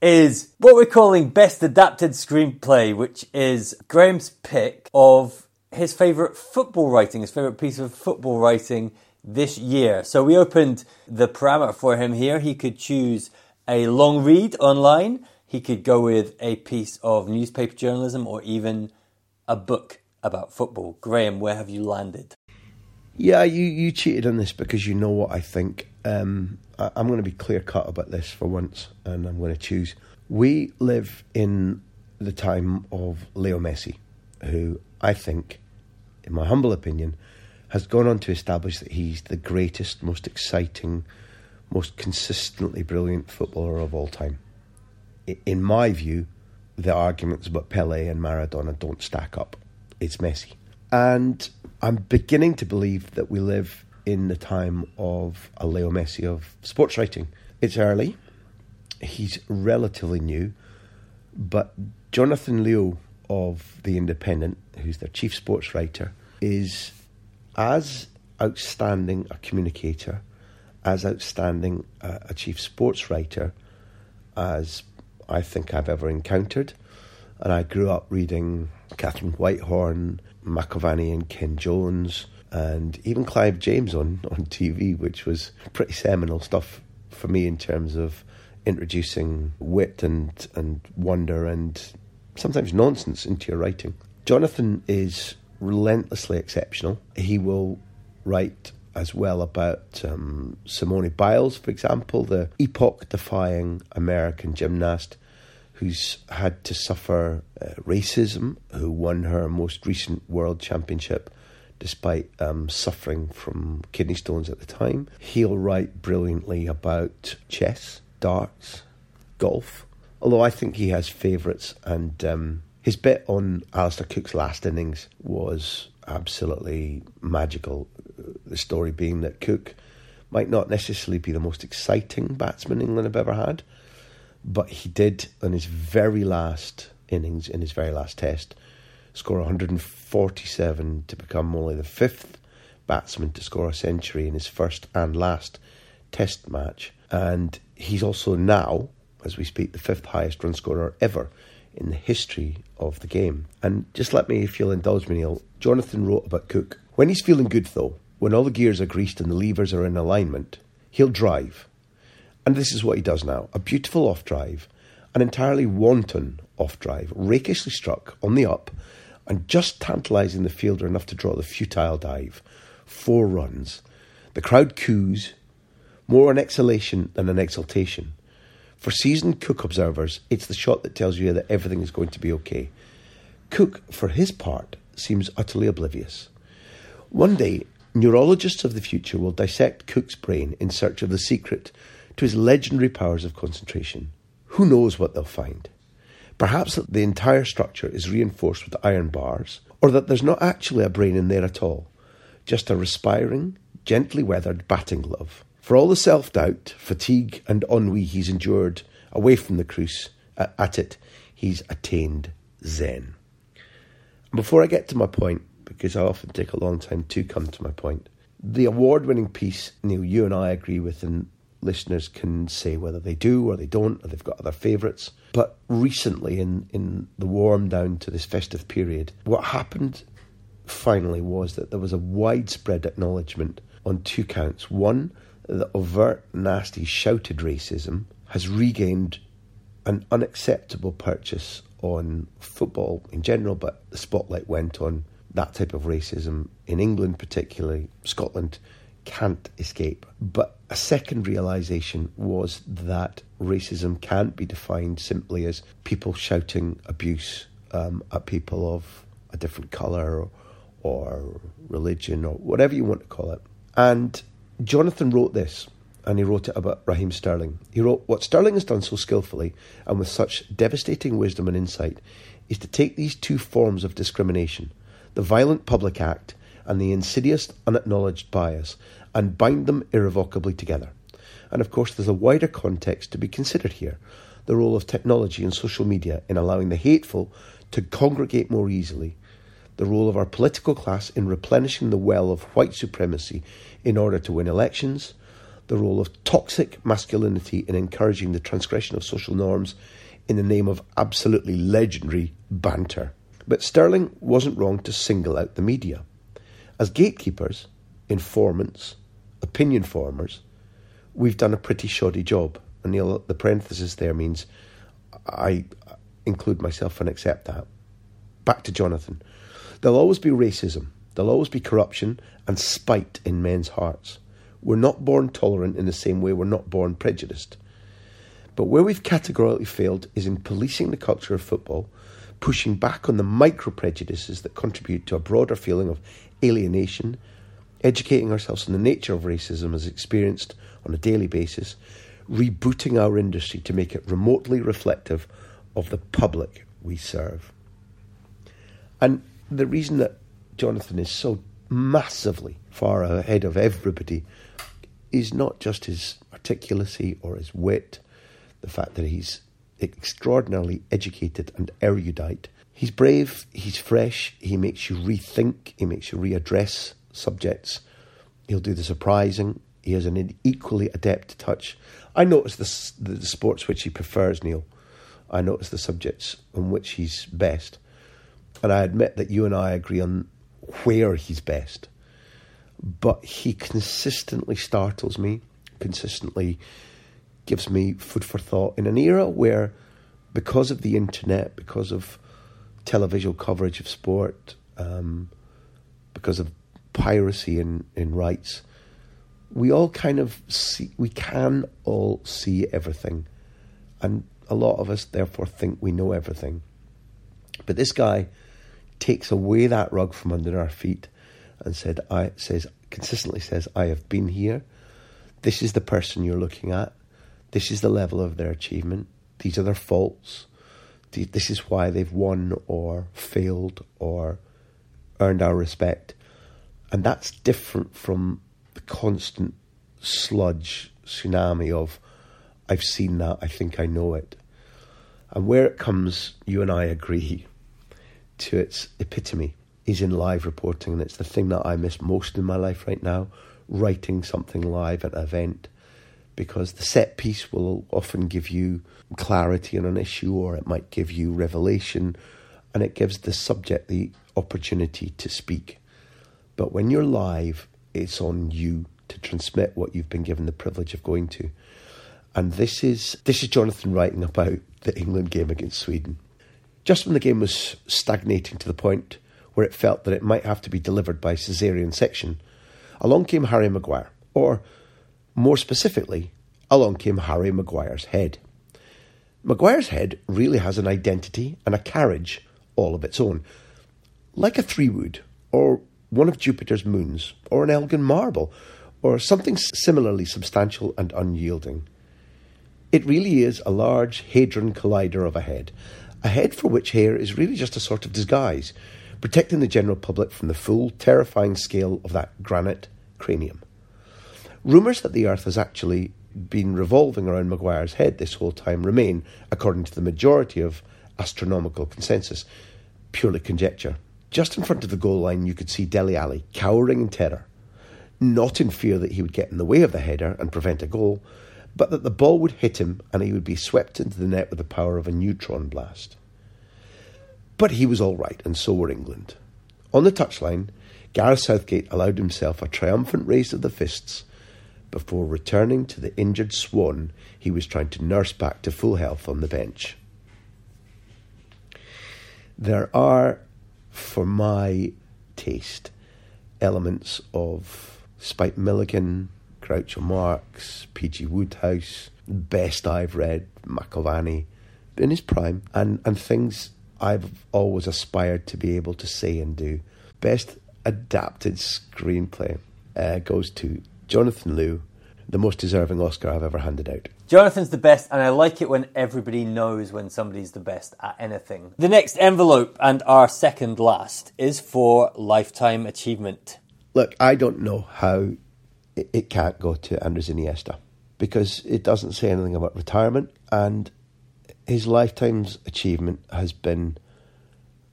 is what we're calling Best Adapted Screenplay, which is Graham's pick of his favourite football writing, his favourite piece of football writing this year. So we opened the parameter for him here. He could choose a long read online, he could go with a piece of newspaper journalism, or even a book about football. Graham, where have you landed? Yeah, you, you cheated on this because you know what I think. Um, I, I'm going to be clear cut about this for once, and I'm going to choose. We live in the time of Leo Messi, who I think, in my humble opinion, has gone on to establish that he's the greatest, most exciting, most consistently brilliant footballer of all time. In my view, the arguments about Pele and Maradona don't stack up. It's Messi. And I'm beginning to believe that we live in the time of a Leo Messi of sports writing. It's early, he's relatively new, but Jonathan Liew of The Independent, who's their chief sports writer, is as outstanding a communicator, as outstanding a, a chief sports writer as I think I've ever encountered. And I grew up reading Katharine Whitehorn, McIlvanney and Ken Jones, and even Clive James on, on TV, which was pretty seminal stuff for me in terms of introducing wit and, and wonder and sometimes nonsense into your writing. Jonathan is relentlessly exceptional. He will write as well about um, Simone Biles, for example, the epoch defying American gymnast who's had to suffer uh, racism, who won her most recent world championship despite um, suffering from kidney stones at the time. He'll write brilliantly about chess, darts, golf, although I think he has favourites. And um, his bit on Alastair Cook's last innings was absolutely magical. The story being that Cook might not necessarily be the most exciting batsman England have ever had, but he did on his very last innings, in his very last test, score 147 to become only the fifth batsman to score a century in his first and last test match. And he's also now, as we speak, the fifth highest run scorer ever in the history of the game. And just let me, if you'll indulge me, Neil, Jonathan wrote about Cook. When he's feeling good, though, when all the gears are greased and the levers are in alignment, he'll drive. And this is what he does now a beautiful off drive, an entirely wanton off drive, rakishly struck on the up, and just tantalising the fielder enough to draw the futile dive. Four runs. The crowd coos, more an exhalation than an exultation. For seasoned Cook observers, it's the shot that tells you that everything is going to be okay. Cook, for his part, seems utterly oblivious. One day, neurologists of the future will dissect Cook's brain in search of the secret to his legendary powers of concentration. Who knows what they'll find? Perhaps that the entire structure is reinforced with iron bars, or that there's not actually a brain in there at all, just a respiring, gently weathered batting glove. For all the self doubt, fatigue, and ennui he's endured away from the crease, at it, he's attained Zen. Before I get to my point, because I often take a long time to come to my point, the award winning piece, Neil, you and I agree with, and listeners can say whether they do or they don't, or they've got other favourites. But recently, in, in the warm down to this festive period, what happened finally was that there was a widespread acknowledgement on two counts. One, the overt, nasty, shouted racism has regained an unacceptable purchase on football in general, but the spotlight went on that type of racism in England, particularly Scotland, can't escape. But a second realization was that racism can't be defined simply as people shouting abuse um, at people of a different colour or, or religion or whatever you want to call it. And Jonathan wrote this, and he wrote it about Raheem Sterling. He wrote, What Sterling has done so skillfully and with such devastating wisdom and insight is to take these two forms of discrimination, the violent public act and the insidious unacknowledged bias, and bind them irrevocably together. And of course, there's a wider context to be considered here the role of technology and social media in allowing the hateful to congregate more easily the role of our political class in replenishing the well of white supremacy in order to win elections, the role of toxic masculinity in encouraging the transgression of social norms in the name of absolutely legendary banter. But Sterling wasn't wrong to single out the media. As gatekeepers, informants, opinion formers, we've done a pretty shoddy job. And the, the parenthesis there means I include myself and accept that. Back to Jonathan. There'll always be racism, there'll always be corruption and spite in men's hearts. We're not born tolerant in the same way we're not born prejudiced. But where we've categorically failed is in policing the culture of football, pushing back on the micro prejudices that contribute to a broader feeling of alienation, educating ourselves on the nature of racism as experienced on a daily basis, rebooting our industry to make it remotely reflective of the public we serve. And the reason that Jonathan is so massively far ahead of everybody is not just his articulacy or his wit, the fact that he's extraordinarily educated and erudite. He's brave, he's fresh, he makes you rethink, he makes you readdress subjects. He'll do the surprising. He has an equally adept touch. I notice the, the sports which he prefers, Neil. I notice the subjects on which he's best. And I admit that you and I agree on where he's best. But he consistently startles me, consistently gives me food for thought in an era where, because of the internet, because of televisual coverage of sport, um, because of piracy in, in rights, we all kind of see, we can all see everything. And a lot of us therefore think we know everything. But this guy takes away that rug from under our feet and said, I says consistently says, I have been here. This is the person you're looking at. This is the level of their achievement. These are their faults. This is why they've won or failed or earned our respect. And that's different from constant sludge tsunami of, I've seen that, I think I know it. And where it comes, you and I agree, to its epitome is in live reporting. And it's the thing that I miss most in my life right now writing something live at an event because the set piece will often give you clarity on an issue or it might give you revelation and it gives the subject the opportunity to speak. But when you're live, it's on you to transmit what you've been given the privilege of going to. And this is this is Jonathan writing about the England game against Sweden. Just when the game was stagnating to the point where it felt that it might have to be delivered by caesarean section, along came Harry Maguire, or more specifically, along came Harry Maguire's head. Maguire's head really has an identity and a carriage all of its own, like a three wood, or one of Jupiter's moons, or an Elgin marble, or something similarly substantial and unyielding. It really is a large hadron collider of a head, a head for which hair is really just a sort of disguise, protecting the general public from the full, terrifying scale of that granite cranium. Rumours that the Earth has actually been revolving around Maguire's head this whole time remain, according to the majority of astronomical consensus, purely conjecture. Just in front of the goal line, you could see Dele Alli cowering in terror, not in fear that he would get in the way of the header and prevent a goal, but that the ball would hit him and he would be swept into the net with the power of a neutron blast. But he was all right, and so were England. On the touchline, Gareth Southgate allowed himself a triumphant raise of the fists before returning to the injured swan he was trying to nurse back to full health on the bench. There are, for my taste, elements of Spike Milligan, Groucho Marx, P.G. Wodehouse, best I've read, McIlvanney, in his prime, and, and things I've always aspired to be able to say and do. Best adapted screenplay uh, goes to Jonathan Liew, the most deserving Oscar I've ever handed out. Jonathan's the best, and I like it when everybody knows when somebody's the best at anything. The next envelope, and our second last, is for Lifetime Achievement. Look, I don't know how it can't go to Andres Iniesta because it doesn't say anything about retirement, and his lifetime's achievement has been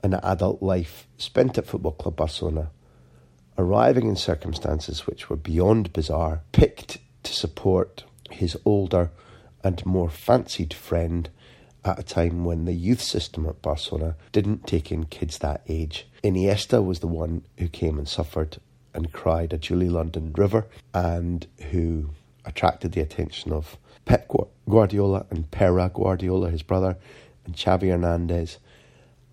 an adult life spent at Football Club Barcelona arriving in circumstances which were beyond bizarre, picked to support his older and more fancied friend at a time when the youth system at Barcelona didn't take in kids that age. Iniesta was the one who came and suffered and cried a Julie London river and who attracted the attention of Pep Guardiola and Pere Guardiola, his brother, and Xavi Hernandez,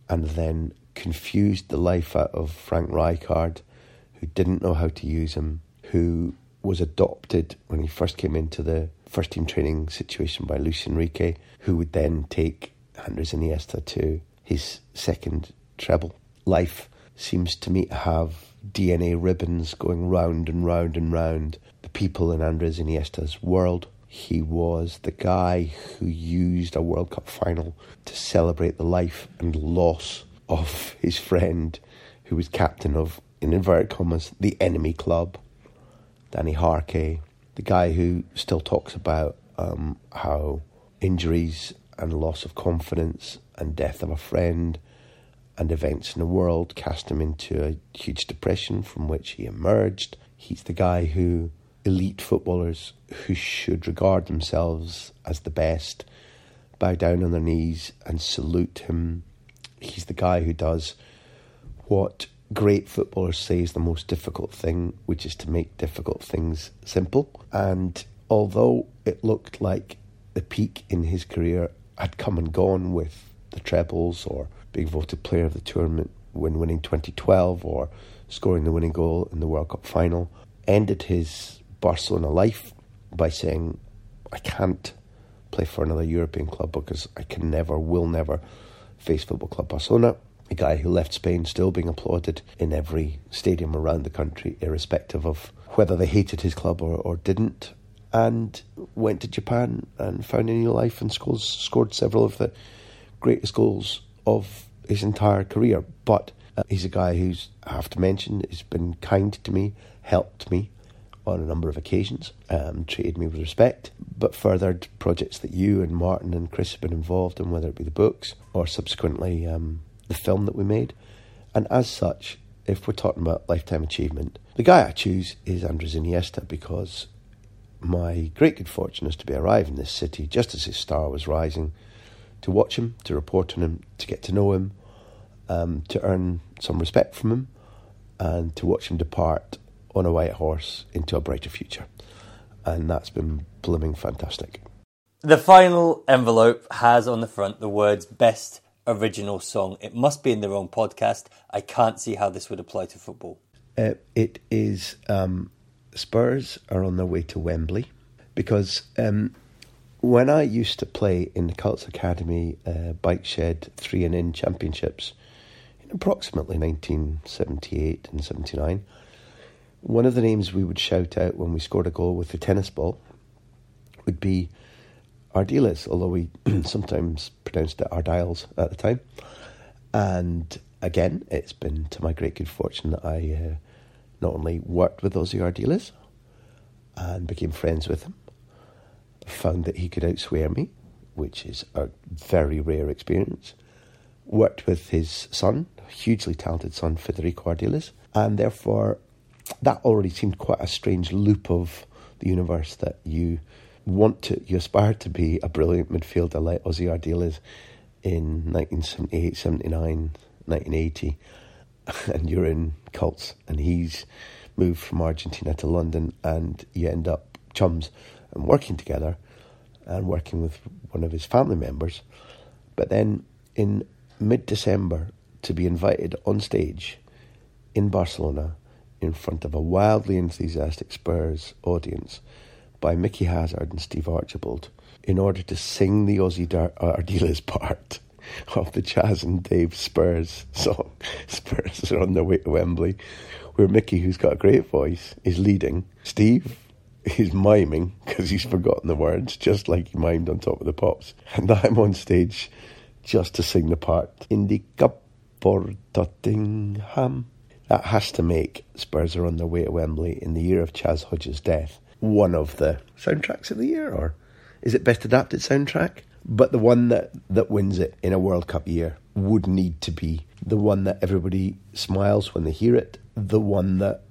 and then confused the life out of Frank Rijkaard who didn't know how to use him, who was adopted when he first came into the first team training situation by Luis Enrique, who would then take Andres Iniesta to his second treble. Life seems to me to have DNA ribbons going round and round and round the people in Andres Iniesta's world. He was the guy who used a World Cup final to celebrate the life and loss of his friend, who was captain of, in inverted commas, the enemy club, Dani Jarque, the guy who still talks about um, how injuries and loss of confidence and death of a friend and events in the world cast him into a huge depression from which he emerged. He's the guy who elite footballers who should regard themselves as the best bow down on their knees and salute him. He's the guy who does what great footballers say is the most difficult thing, which is to make difficult things simple. And although it looked like the peak in his career had come and gone with the trebles or being voted player of the tournament when winning 2012 or scoring the winning goal in the World Cup final, ended his Barcelona life by saying, I can't play for another European club because I can never, will never face Football Club Barcelona. A guy who left Spain still being applauded in every stadium around the country, irrespective of whether they hated his club or, or didn't. And went to Japan and found a new life and scores, scored several of the greatest goals of his entire career. But uh, he's a guy who's, I have to mention, has been kind to me, helped me on a number of occasions, um, treated me with respect, but furthered projects that you and Martin and Chris have been involved in, whether it be the books or subsequently um, the film that we made. And as such, if we're talking about lifetime achievement, the guy I choose is Andres Iniesta because my great good fortune is to be arriving in this city just as his star was rising to watch him, to report on him, to get to know him, um, to earn some respect from him, and to watch him depart on a white horse into a brighter future. And that's been blooming fantastic. The final envelope has on the front the words best original song. It must be in the wrong podcast. I can't see how this would apply to football. Uh, it is um, Spurs are on their way to Wembley because um, when I used to play in the Cults Academy uh, Bike Shed 3 and In championships in approximately 1978 and 79, one of the names we would shout out when we scored a goal with the tennis ball would be Ardiles, although we sometimes pronounced it Ardiles at the time. And again, it's been to my great good fortune that I uh, not only worked with Ossie Ardiles and became friends with him, found that he could outswear me, which is a very rare experience. Worked with his son, hugely talented son, Federico Ardiles, and therefore that already seemed quite a strange loop of the universe that you want to, you aspire to be a brilliant midfielder like Ossie Ardiles in 1978, 79, 1980, and you're in cults, and he's moved from Argentina to London, and you end up chums and working together and working with one of his family members. But then in mid December, to be invited on stage in Barcelona in front of a wildly enthusiastic Spurs audience by Micky Hazard and Steve Archibald in order to sing the Ossie Dar- uh, Ardiles part of the Chas and Dave Spurs song, Spurs are on their way to Wembley, where Mickey, who's got a great voice, is leading. Steve is miming because he's forgotten the words, just like he mimed on Top of the Pops. And I'm on stage just to sing the part. Indica por Tottenham. That has to make Spurs are on their way to Wembley in the year of Chas Hodges' death one of the soundtracks of the year, or is it best adapted soundtrack? But the one that, that wins it in a World Cup year would need to be the one that everybody smiles when they hear it, the one that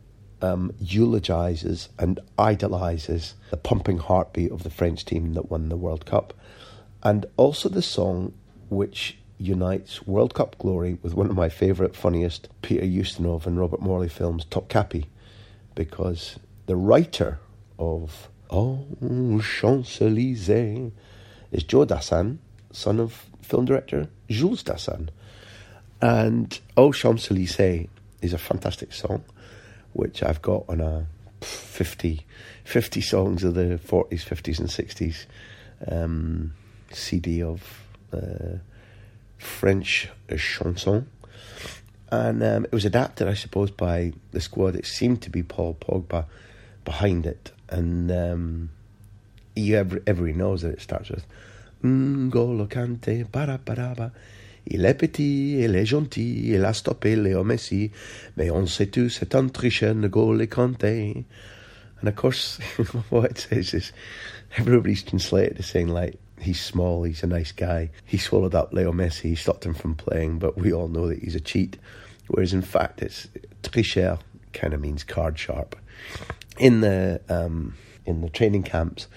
um, eulogizes and idolizes the pumping heartbeat of the French team that won the World Cup, and also the song which unites World Cup glory with one of my favourite, funniest Peter Ustinov and Robert Morley films, Topkapi, because the writer of Oh Champs Elysees is Joe Dassin, son of film director Jules Dassin. And Oh Champs Elysees is a fantastic song which I've got on a 50, 50 songs of the 40s, 50s, and 60s um, CD of uh, French chanson. And um, it was adapted, I suppose, by the squad. It seemed to be Paul Pogba behind it. And um, you every, everybody knows that it starts with N'Golo Kante, para para ba. Il est petit, il est gentil, il a stoppé Léo Messi, mais on sait tous c'est un tricheur, N'Golo Kante. And of course, what it says is everybody's translated as saying like he's small, he's a nice guy. He swallowed up Leo Messi, he stopped him from playing, but we all know that he's a cheat. Whereas in fact, it's tricheur kind of means card sharp. In the um, in the training camps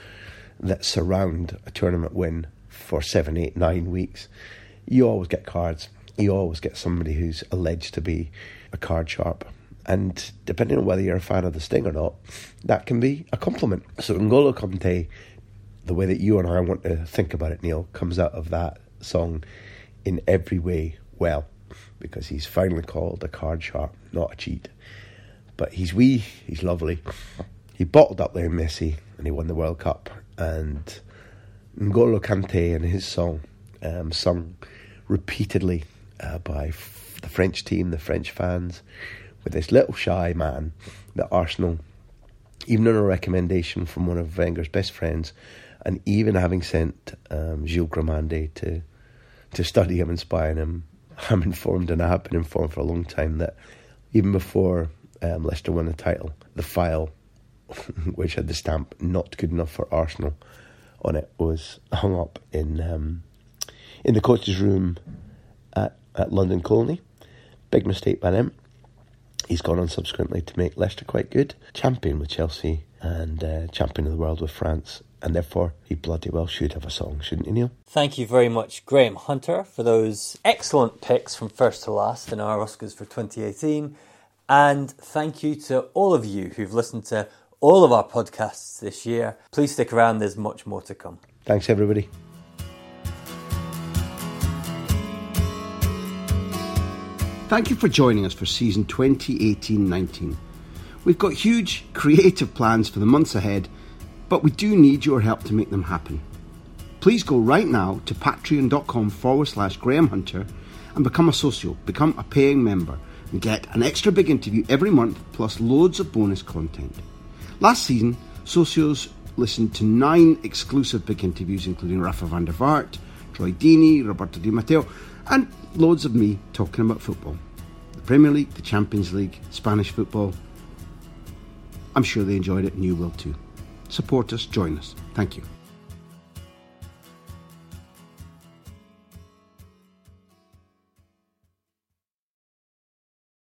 that surround a tournament win for seven, eight, nine weeks, you always get cards. You always get somebody who's alleged to be a card sharp. And depending on whether you're a fan of the Sting or not, that can be a compliment. So N'Golo Kante, the way that you and I want to think about it, Neil, comes out of that song in every way well, because he's finally called a card sharp, not a cheat. But he's wee, he's lovely. He bottled up Leo Messi and he won the World Cup. And N'Golo Kante and his song, um, sung repeatedly uh, by f- the French team, the French fans, with this little shy man that Arsenal, even on a recommendation from one of Wenger's best friends, and even having sent um, Gilles Grimandi to to study him and spy on him, I'm informed, and I have been informed for a long time, that even before um, Leicester won the title, the file, which had the stamp "not good enough for Arsenal" on it, was hung up in um, in the coach's room at, at London Colney. Big mistake by them. He's gone on subsequently to make Leicester quite good, champion with Chelsea and uh, champion of the world with France. And therefore, he bloody well should have a song, shouldn't he, Neil? Thank you very much, Graham Hunter, for those excellent picks from first to last in our Oscars for 2018. And thank you to all of you who've listened to all of our podcasts this year. Please stick around, there's much more to come. Thanks, everybody. Thank you for joining us for season 2018 19. We've got huge creative plans for the months ahead, but we do need your help to make them happen. Please go right now to patreon.com forward slash Graham Hunter and become a socio, become a paying member, and get an extra big interview every month plus loads of bonus content. Last season, socios listened to nine exclusive big interviews, including Rafa van der Vaart, Troy Deeney, Roberto Di Matteo, and loads of me talking about football. The Premier League, the Champions League, Spanish football. I'm sure they enjoyed it and you will too. Support us, join us. Thank you.